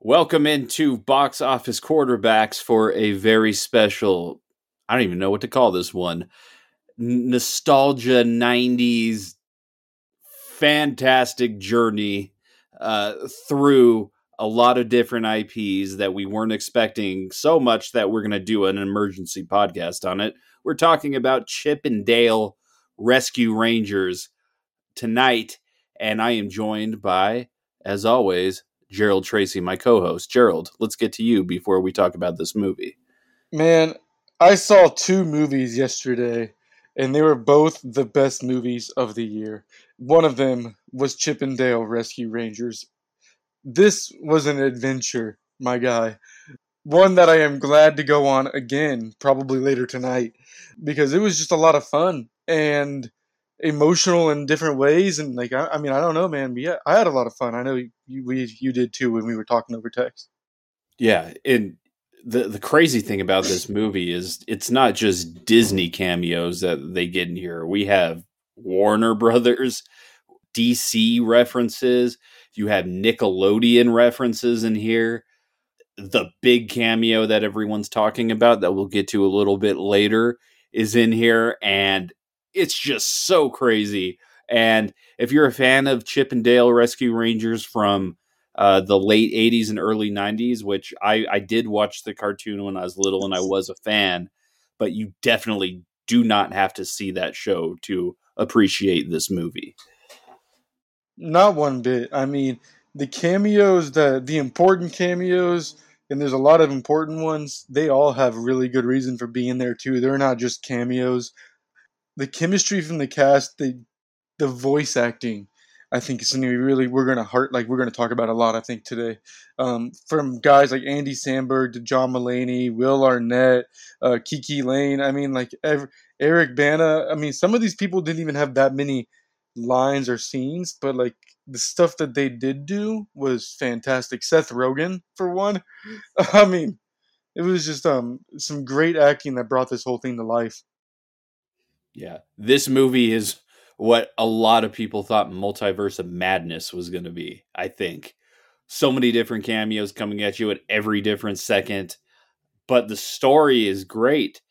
Welcome into Box Office Quarterbacks for a very special, I don't even know what to call this one, nostalgia 90s fantastic journey uh, through a lot of different IPs that we weren't expecting so much that we're going to do an emergency podcast on it. We're talking about Chip and Dale Rescue Rangers tonight, and I am joined by, as always, Gerald Tracy, my co host. Gerald, let's get to you before we talk about this movie. Man, I saw two movies yesterday, and they were both the best movies of the year. One of them was Chip 'n Dale Rescue Rangers. This was an adventure, my guy. One that I am glad to go on again, probably later tonight, because it was just a lot of fun. And emotional in different ways and like I, I, mean I don't know man but yeah I had a lot of fun. I know you we you did too when we were talking over text. Yeah and the the crazy thing about this movie is it's not just Disney cameos that they get in here. We have Warner Brothers DC references. You have Nickelodeon references in here. The big cameo that everyone's talking about that we'll get to a little bit later is in here and it's just so crazy. And if you're a fan of Chip and Dale Rescue Rangers from uh, the late 80s and early 90s, which I, I did watch the cartoon when I was little and I was a fan, but you definitely do not have to see that show to appreciate this movie. Not one bit. I mean, the cameos, the the important cameos, and there's a lot of important ones. They all have really good reason for being there too. They're not just cameos the chemistry from the cast, the the voice acting, I think is something we really we're gonna heart like we're gonna talk about a lot. I think today, um, from guys like Andy Samberg to John Mulaney, Will Arnett, uh, Kiki Layne. I mean, like Eric Bana. I mean, some of these people didn't even have that many lines or scenes, but like the stuff that they did do was fantastic. Seth Rogen, for one. I mean, it was just um some great acting that brought this whole thing to life. Yeah. This movie is what a lot of people thought Multiverse of Madness was going to be, I think. So many different cameos coming at you at every different second, but the story is great.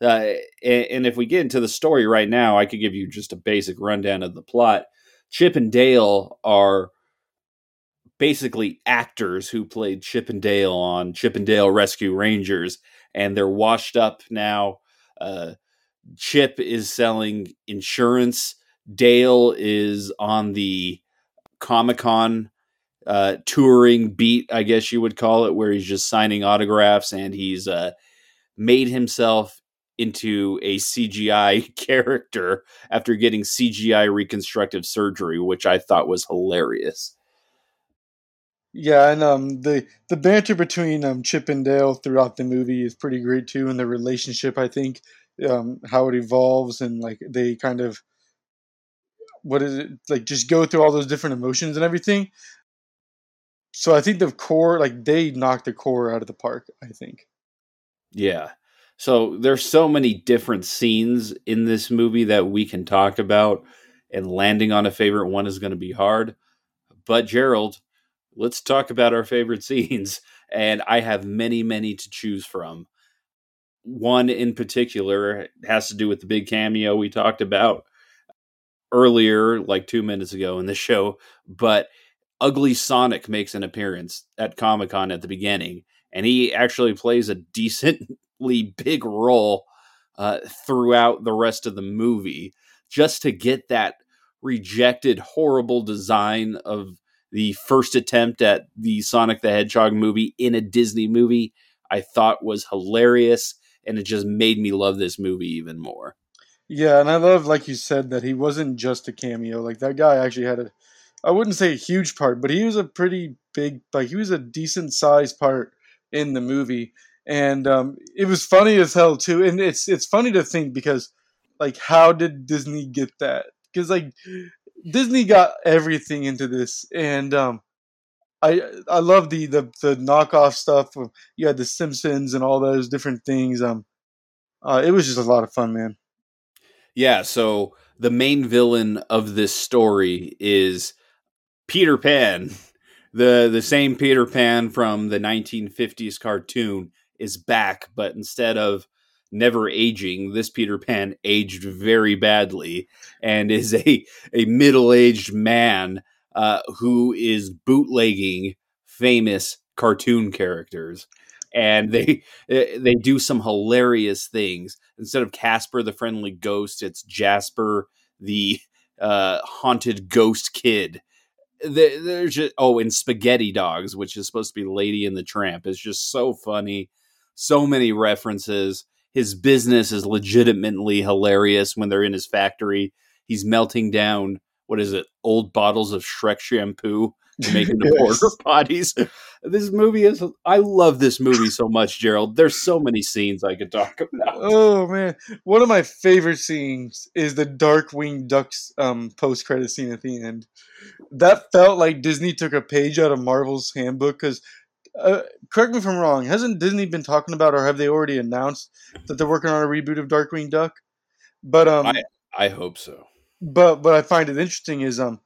Uh, and if we get into the story right now, I could give you just a basic rundown of the plot. Chip and Dale are basically actors who played Chip and Dale on Chip and Dale Rescue Rangers, and they're washed up now. Uh, Chip is selling insurance. Dale is on the Comic Con uh, touring beat, I guess you would call it, where he's just signing autographs and he's uh, made himself into a CGI character after getting CGI reconstructive surgery, which I thought was hilarious. Yeah, and um, the the banter between um, Chip and Dale throughout the movie is pretty great too, and the relationship I think um, how it evolves and like they kind of what is it like just go through all those different emotions and everything. So i think the core like they knocked the core out of the park i think. Yeah. So there's so many different scenes in this movie that we can talk about and landing on a favorite one is going to be hard. But gerald let's talk about our favorite scenes and i have many many to choose from one in particular has to do with the big cameo we talked about earlier, like two minutes ago in the show. But Ugly Sonic makes an appearance at Comic Con at the beginning, and he actually plays a decently big role uh, throughout the rest of the movie just to get that rejected, horrible design of the first attempt at the Sonic the Hedgehog movie in a Disney movie. I thought was hilarious and it just made me love this movie even more. Yeah, and I love, like you said, that he wasn't just a cameo. Like that guy actually had a, I wouldn't say a huge part, but he was a pretty big, like he was a decent sized part in the movie, and um, it was funny as hell too. And it's it's funny to think because, like, how did Disney get that? Because like Disney got everything into this, and um, I I love the the the knockoff stuff. Of, You had the Simpsons and all those different things. Um, uh, it was just a lot of fun, man. Yeah. So the main villain of this story is Peter Pan, the the same Peter Pan from the 1950s cartoon is back, but instead of never aging, this Peter Pan aged very badly and is a a middle aged man uh, who is bootlegging famous cartoon characters. And they they do some hilarious things. Instead of casper the friendly ghost it's jasper the uh, haunted ghost kid. There's just oh and spaghetti dogs which is supposed to be lady and the tramp is just so funny. So many references. His business is legitimately hilarious. When they're in his factory he's melting down what is it old bottles of shrek shampoo to making the yes. porter potties. This movie is I love this movie so much, Gerald. There's so many scenes I could talk about. Oh man. One of my favorite scenes is the Darkwing Ducks um, post credit scene at the end. That felt like Disney took a page out of Marvel's handbook because uh, correct me if I'm wrong. Hasn't Disney been talking about, or have they already announced that they're working on a reboot of Darkwing Duck? But um, I, I hope so. But what I find it interesting is um,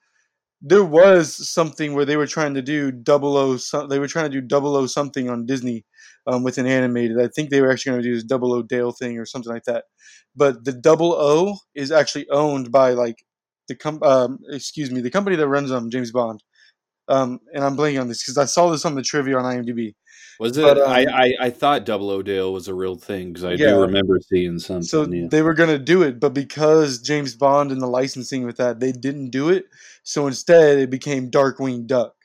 there was something where they were trying to do double O. They were trying to do double O something on Disney um, with an animated. I think they were actually going to do this double O Dale thing or something like that. But the double O is actually owned by like the com- um, excuse me, the company that runs um James Bond. Um, and I'm blanking on this because I saw this on the trivia on IMDb. Was it? But, um, I, I, I thought Double O'Dale was a real thing because I yeah. do remember seeing something. So yeah. they were gonna do it, but because James Bond and the licensing with that, they didn't do it. So instead, it became Darkwing Duck.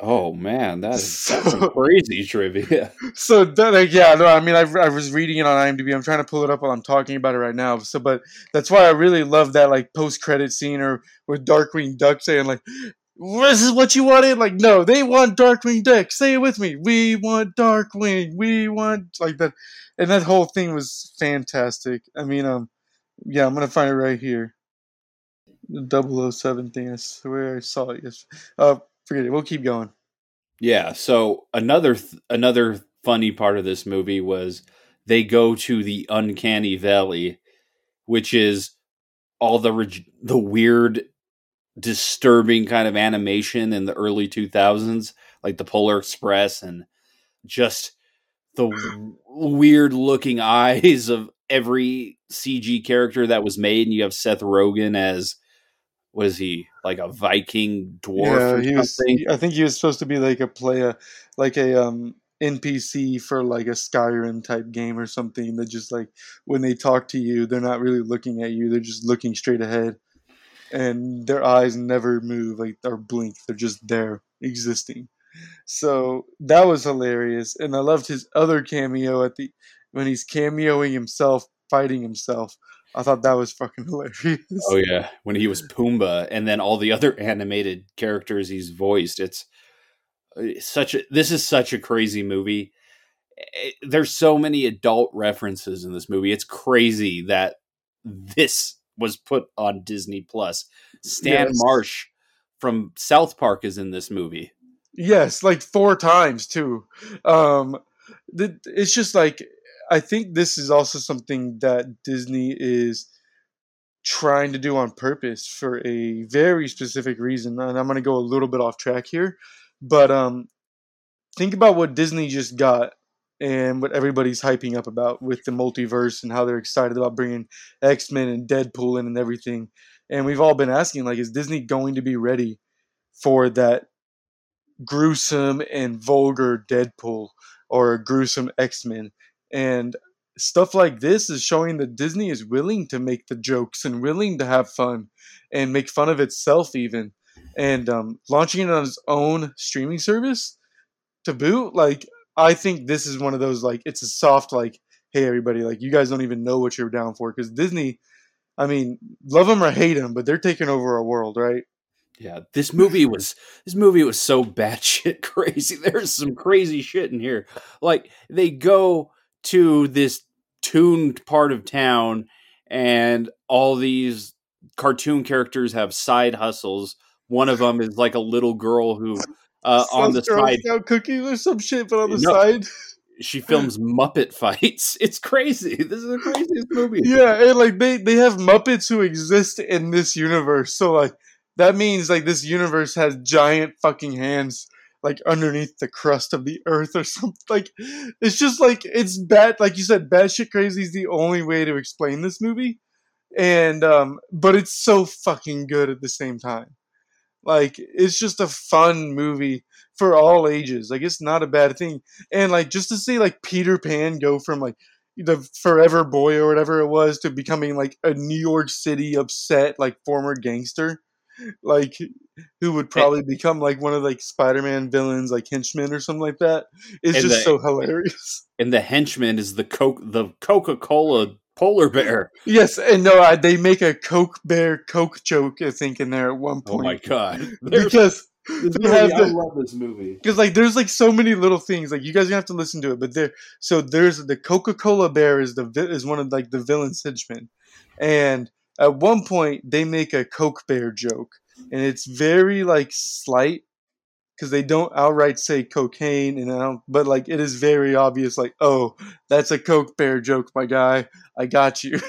Oh man, that is so, crazy trivia. So that, yeah, no, I mean, I, I was reading it on IMDb. I'm trying to pull it up while I'm talking about it right now. So, but that's why I really love that like post credit scene or with Darkwing Duck saying like, this is what you wanted? Like, no, they want Darkwing Duck. Say it with me. We want Darkwing. We want like that. And that whole thing was fantastic. I mean, um, yeah, I'm gonna find it right here. The 007 thing. I swear I saw it. Yes. Uh, forget it. We'll keep going. Yeah. So another th- another funny part of this movie was they go to the uncanny valley, which is all the re- the weird disturbing kind of animation in the early 2000s, like the Polar Express and just the weird looking eyes of every CG character that was made. And you have Seth Rogen as was he like a Viking dwarf? Yeah, he was. I think he was supposed to be like a player, like a um NPC for like a Skyrim type game or something. That just like when they talk to you, they're not really looking at you; they're just looking straight ahead and their eyes never move like or blink they're just there existing. So that was hilarious and i loved his other cameo at the when he's cameoing himself fighting himself. I thought that was fucking hilarious. Oh yeah when he was pumbaa and then all the other animated characters he's voiced. It's, uh, it's such a this is such a crazy movie. It, there's so many adult references in this movie. It's crazy that this was put on Disney Plus. Stan yes. Marsh from South Park is in this movie. Yes, like four times too. Um, it's just like I think this is also something that Disney is trying to do on purpose for a very specific reason. And I'm going to go a little bit off track here, but um, think about what Disney just got and what everybody's hyping up about with the multiverse and how they're excited about bringing X Men and Deadpool in and everything. And we've all been asking, like, is Disney going to be ready for that gruesome and vulgar Deadpool or gruesome X Men? And stuff like this is showing that Disney is willing to make the jokes and willing to have fun and make fun of itself, even. And um, launching it on its own streaming service to boot, like, I think this is one of those like it's a soft like hey everybody like you guys don't even know what you're down for because Disney, I mean love them or hate them but they're taking over our world right. Yeah, this movie was this movie was so batshit crazy. There's some crazy shit in here. Like they go to this tuned part of town, and all these cartoon characters have side hustles. One of them is like a little girl who uh, on the side. Cookies or some shit, but on the no, side. She films Muppet fights. It's crazy. This is the craziest movie. Yeah, and like they they have Muppets who exist in this universe. So like that means like this universe has giant fucking hands like underneath the crust of the earth or something. Like it's just like it's bad. Like you said, batshit crazy is the only way to explain this movie, and um, but it's so fucking good at the same time. Like it's just a fun movie for all ages. Like it's not a bad thing, and like just to see like Peter Pan go from like the forever boy or whatever it was to becoming like a New York City upset like former gangster like who would probably and, become like one of like Spider-Man villains, like henchman or something like that. It's just the, so hilarious. And the henchman is the Coke, the Coca-Cola polar bear. Yes, and no, I, they make a Coke bear Coke joke, I think, in there at one point. Oh my god! because movie, I the, love this movie because like there's like so many little things like you guys have to listen to it, but there so there's the Coca Cola bear is the is one of like the villain's henchmen, and at one point they make a Coke Bear joke, and it's very like slight because they don't outright say cocaine, and I don't, but like it is very obvious, like oh, that's a Coke Bear joke, my guy. I got you.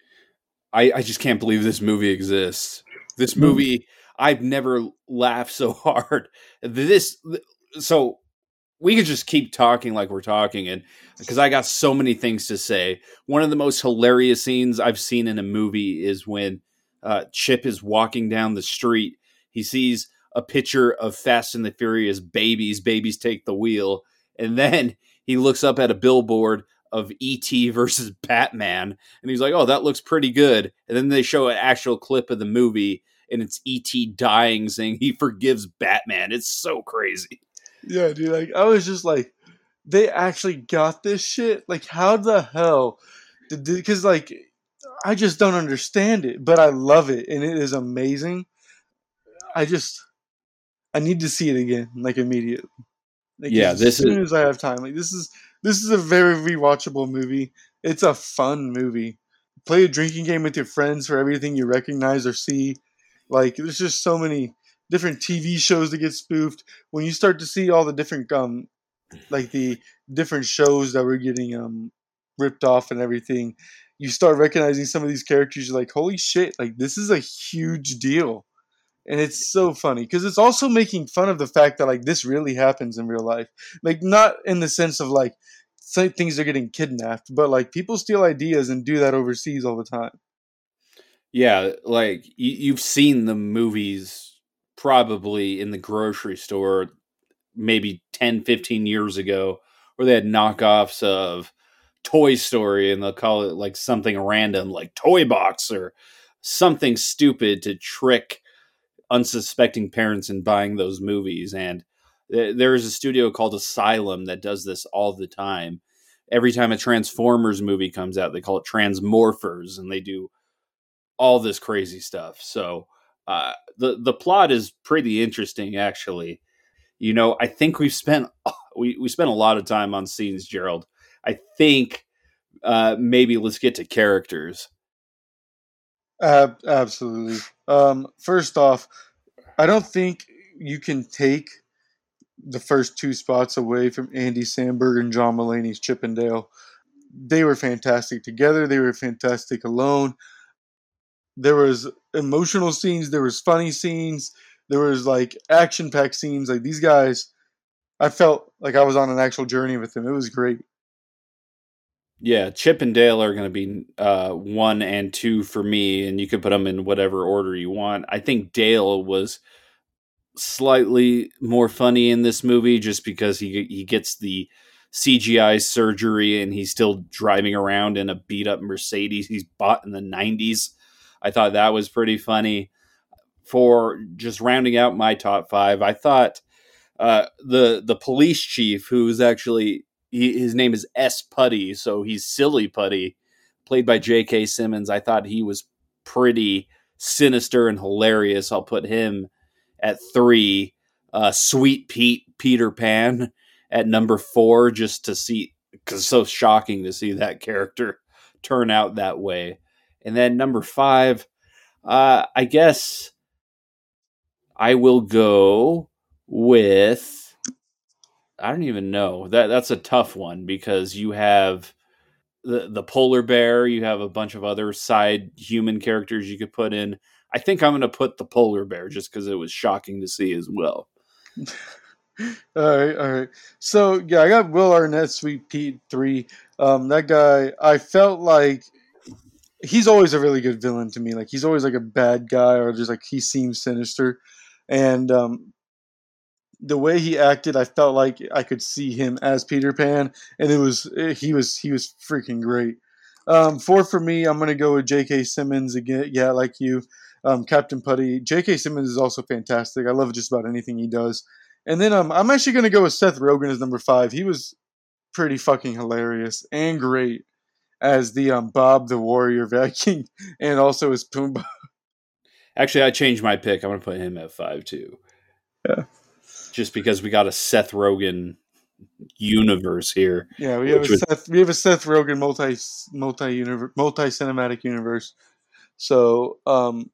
I I just can't believe this movie exists. This mm. movie, I've never laughed so hard. This so we could just keep talking like we're talking and because I got so many things to say. One of the most hilarious scenes I've seen in a movie is when uh, Chip is walking down the street. He sees a picture of Fast and the Furious babies, babies take the wheel, and then he looks up at a billboard of ET versus Batman, and he's like, "Oh, that looks pretty good." And then they show an actual clip of the movie, and it's ET dying, saying he forgives Batman. It's so crazy. Yeah, dude. Like I was just like, they actually got this shit. Like, how the hell did? Because like, I just don't understand it, but I love it, and it is amazing. I just, I need to see it again, like immediately. Like, yeah, as this soon is, as I have time. Like this is this is a very rewatchable movie. It's a fun movie. Play a drinking game with your friends for everything you recognize or see. Like there's just so many different TV shows that get spoofed. When you start to see all the different um like the different shows that were getting um ripped off and everything, you start recognizing some of these characters. You're like, holy shit! Like this is a huge deal, and it's so funny because it's also making fun of the fact that like this really happens in real life. Like not in the sense of like things are getting kidnapped, but like people steal ideas and do that overseas all the time. Yeah, like you, you've seen the movies probably in the grocery store maybe 10, 15 years ago where they had knockoffs of Toy Story and they'll call it like something random like Toy Box or something stupid to trick unsuspecting parents in buying those movies. And th- there is a studio called Asylum that does this all the time. Every time a Transformers movie comes out, they call it Transmorphers and they do all this crazy stuff. So, uh, the the plot is pretty interesting, actually. You know, I think we've spent we we spent a lot of time on scenes, Gerald. I think uh, maybe let's get to characters. Uh, absolutely. Um, first off, I don't think you can take the first two spots away from Andy Samberg and John Mulaney's Chip 'n Dale. They were fantastic together. They were fantastic alone there was emotional scenes, there was funny scenes, there was like action packed scenes. Like these guys, I felt like I was on an actual journey with them. It was great. Yeah, Chip and Dale are going to be uh, one and two for me, and you could put them in whatever order you want. I think Dale was slightly more funny in this movie just because he he gets the CGI surgery and he's still driving around in a beat up Mercedes he's bought in the 90s. I thought that was pretty funny. For just rounding out my top five, I thought uh, the the police chief, who's actually he, his name is S Putty, so he's silly Putty, played by J.K. Simmons. I thought he was pretty sinister and hilarious. I'll put him at three. Uh, Sweet Pete Peter Pan at number four, just to see because so shocking to see that character turn out that way. And then number five, uh, I guess I will go with. I don't even know that that's a tough one because you have the the polar bear, you have a bunch of other side human characters you could put in. I think I'm going to put the polar bear just because it was shocking to see as well. all right, all right. So yeah, I got Will Arnett, Sweet Pete three. Um, that guy, I felt like he's always a really good villain to me. Like he's always like a bad guy, or just like he seems sinister. And um, the way he acted, I felt like I could see him as Peter Pan, and it was he was he was freaking great. Um, four for me, I'm gonna go with J.K. Simmons again. Yeah, like you, um, Captain Putty. J.K. Simmons is also fantastic. I love just about anything he does. And then um, I'm actually gonna go with Seth Rogen as number five. He was pretty fucking hilarious and great as the um, Bob the Warrior Viking, and also as Pumbaa. Actually, I changed my pick. I'm gonna put him at five too. Yeah just because we got a Seth Rogen universe here. Yeah, we have a was, Seth, we have a Seth Rogen multi multi universe multi cinematic universe. So um,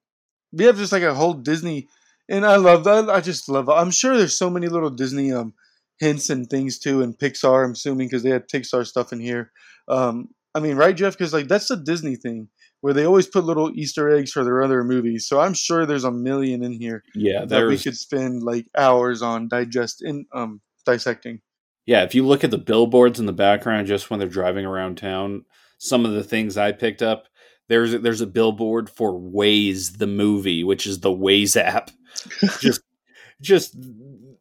we have just like a whole Disney, and I love that. I just love. I'm sure there's so many little Disney um hints and things too, and Pixar. I'm assuming because they had Pixar stuff in here. Um, I mean, right, Jeff? Because like that's a Disney thing where they always put little Easter eggs for their other movies. So I'm sure there's a million in here. Yeah, that we could spend like hours on digest digesting, um, dissecting. Yeah, if you look at the billboards in the background, just when they're driving around town, some of the things I picked up. There's there's a billboard for Waze the movie, which is the Waze app. just just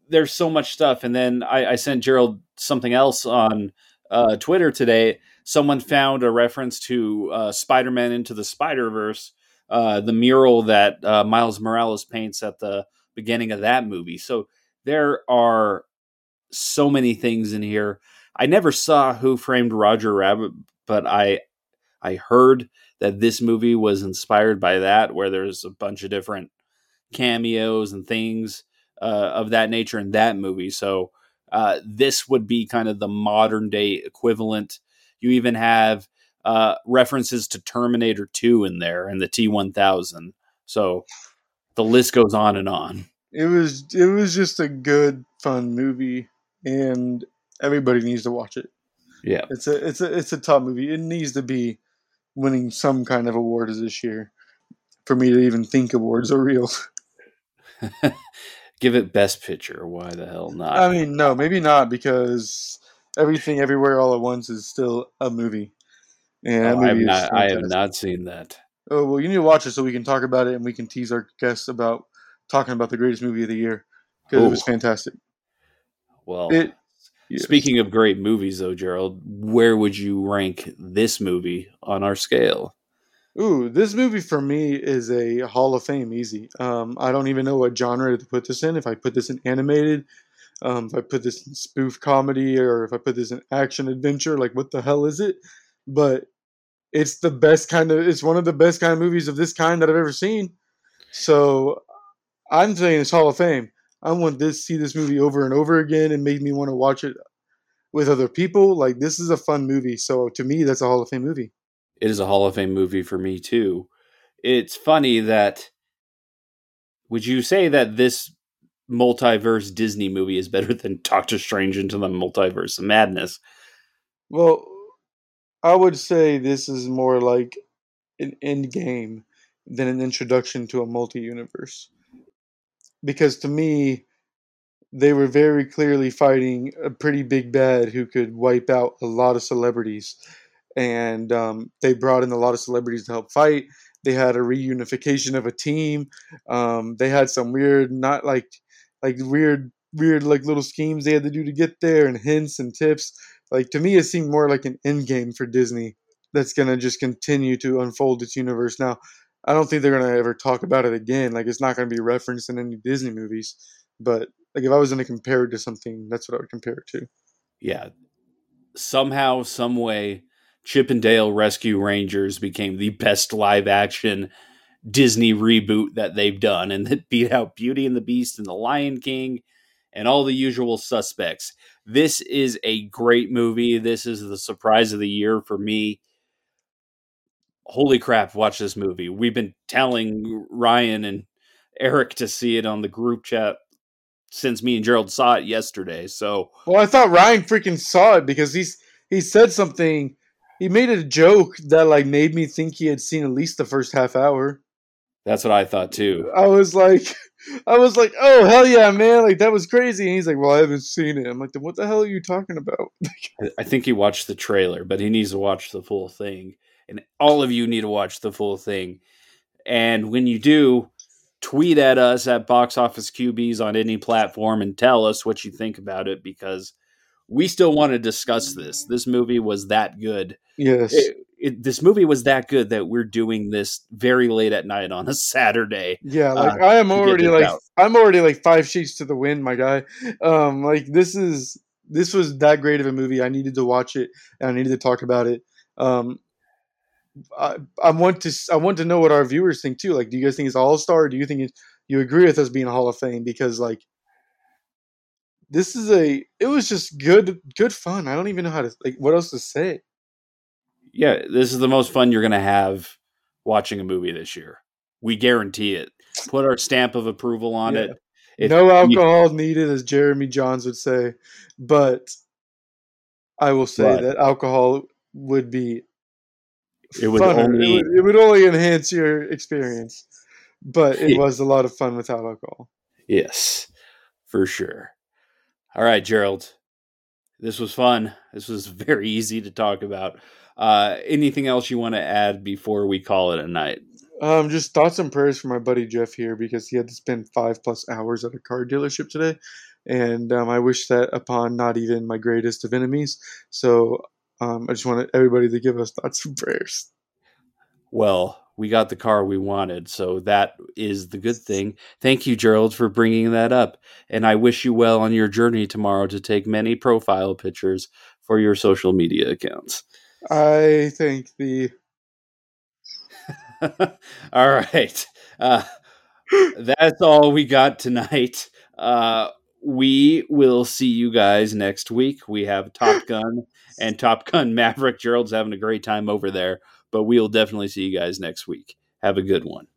there's so much stuff. And then I, I sent Gerald something else on uh, Twitter today someone found a reference to uh, Spider-Man into the Spider-Verse, uh, the mural that uh, Miles Morales paints at the beginning of that movie. So there are so many things in here. I never saw Who Framed Roger Rabbit, but I I heard that this movie was inspired by that, where there's a bunch of different cameos and things uh, of that nature in that movie. So uh, this would be kind of the modern day equivalent you even have uh, references to Terminator 2 in there and the T1000. So the list goes on and on. It was it was just a good fun movie and everybody needs to watch it. Yeah. It's a it's a it's a top movie. It needs to be winning some kind of awards this year for me to even think awards are real. Give it best picture. Why the hell not? I mean, no, maybe not because Everything Everywhere All at Once is still a movie. Yeah, oh, I, have not, I have not seen that. Oh well, you need to watch it so we can talk about it and we can tease our guests about talking about the greatest movie of the year because it was fantastic. Well, it, yes. speaking of great movies, though, Gerald, where would you rank this movie on our scale? Ooh, this movie for me is a Hall of Fame easy. Um, I don't even know what genre to put this in. If I put this in animated, um, if I put this in spoof comedy or if I put this in action adventure, like what the hell is it? But it's the best kind of it's one of the best kind of movies of this kind that I've ever seen. So I'm saying it's Hall of Fame. I want this see this movie over and over again and made me want to watch it with other people. Like this is a fun movie. So to me, that's a Hall of Fame movie. It is a Hall of Fame movie for me too. It's funny that would you say that this multiverse Disney movie is better than Doctor Strange into the Multiverse of Madness. Well, I would say this is more like an end game than an introduction to a multi universe. Because to me, they were very clearly fighting a pretty big bad who could wipe out a lot of celebrities. And um, they brought in a lot of celebrities to help fight. They had a reunification of a team. Um, they had some weird, not like like weird weird like little schemes they had to do to get there and hints and tips. Like to me it seemed more like an end game for Disney that's gonna just continue to unfold its universe. Now, I don't think they're gonna ever talk about it again. Like it's not gonna be referenced in any Disney movies. But like if I was gonna compare it to something, that's what I would compare it to. Yeah. Somehow, some way, Chip 'n Dale Rescue Rangers became the best live action Disney reboot that they've done and that beat out Beauty and the Beast and The Lion King and all the usual suspects. This is a great movie. This is the surprise of the year for me. Holy crap, watch this movie. We've been telling Ryan and Eric to see it on the group chat since me and Gerald saw it yesterday. So Well, I thought Ryan freaking saw it because he's he said something he made a joke that like made me think he had seen at least the first half hour. That's what I thought too. I was like, I was like, oh hell yeah, man! Like that was crazy. And he's like, well, I haven't seen it. I'm like, what the hell are you talking about? I think he watched the trailer, but he needs to watch the full thing. And all of you need to watch the full thing. And when you do, tweet at us at Box Office QBs on any platform and tell us what you think about it because we still want to discuss this. This movie was that good. Yes. It, it, this movie was that good that we're doing this very late at night on a Saturday. Yeah, like uh, I am already like out. I'm already like five sheets to the wind, my guy. Um, like this is this was that great of a movie. I needed to watch it and I needed to talk about it. Um, I, I want to I want to know what our viewers think too. Like, do you guys think it's all star? Do you think it's, you agree with us being a Hall of Fame? Because like this is a it was just good good fun. I don't even know how to like what else to say. Yeah, this is the most fun you're gonna have watching a movie this year. We guarantee it. Put our stamp of approval on yeah. it. no alcohol you, needed, as Jeremy Jahns would say, but I will say but, that alcohol would be it would funner. only it would, it would, only enhance your experience, but it was a lot of fun without alcohol. Yes, for sure. All right, Gerald. This was fun. This was very easy to talk about. Uh, anything else you want to add before we call it a night? Um, just thoughts and prayers for my buddy Jeff here because he had to spend five plus hours at a car dealership today, and um, I wish that upon not even my greatest of enemies. So um, I just wanted everybody to give us thoughts and prayers. Well, we got the car we wanted, so that is the good thing. Thank you, Gerald, for bringing that up, and I wish you well on your journey tomorrow to take many profile pictures for your social media accounts. I think the. all right. Uh, that's all we got tonight. Uh, we will see you guys next week. We have Top Gun and Top Gun Maverick. Gerald's having a great time over there, but we'll definitely see you guys next week. Have a good one.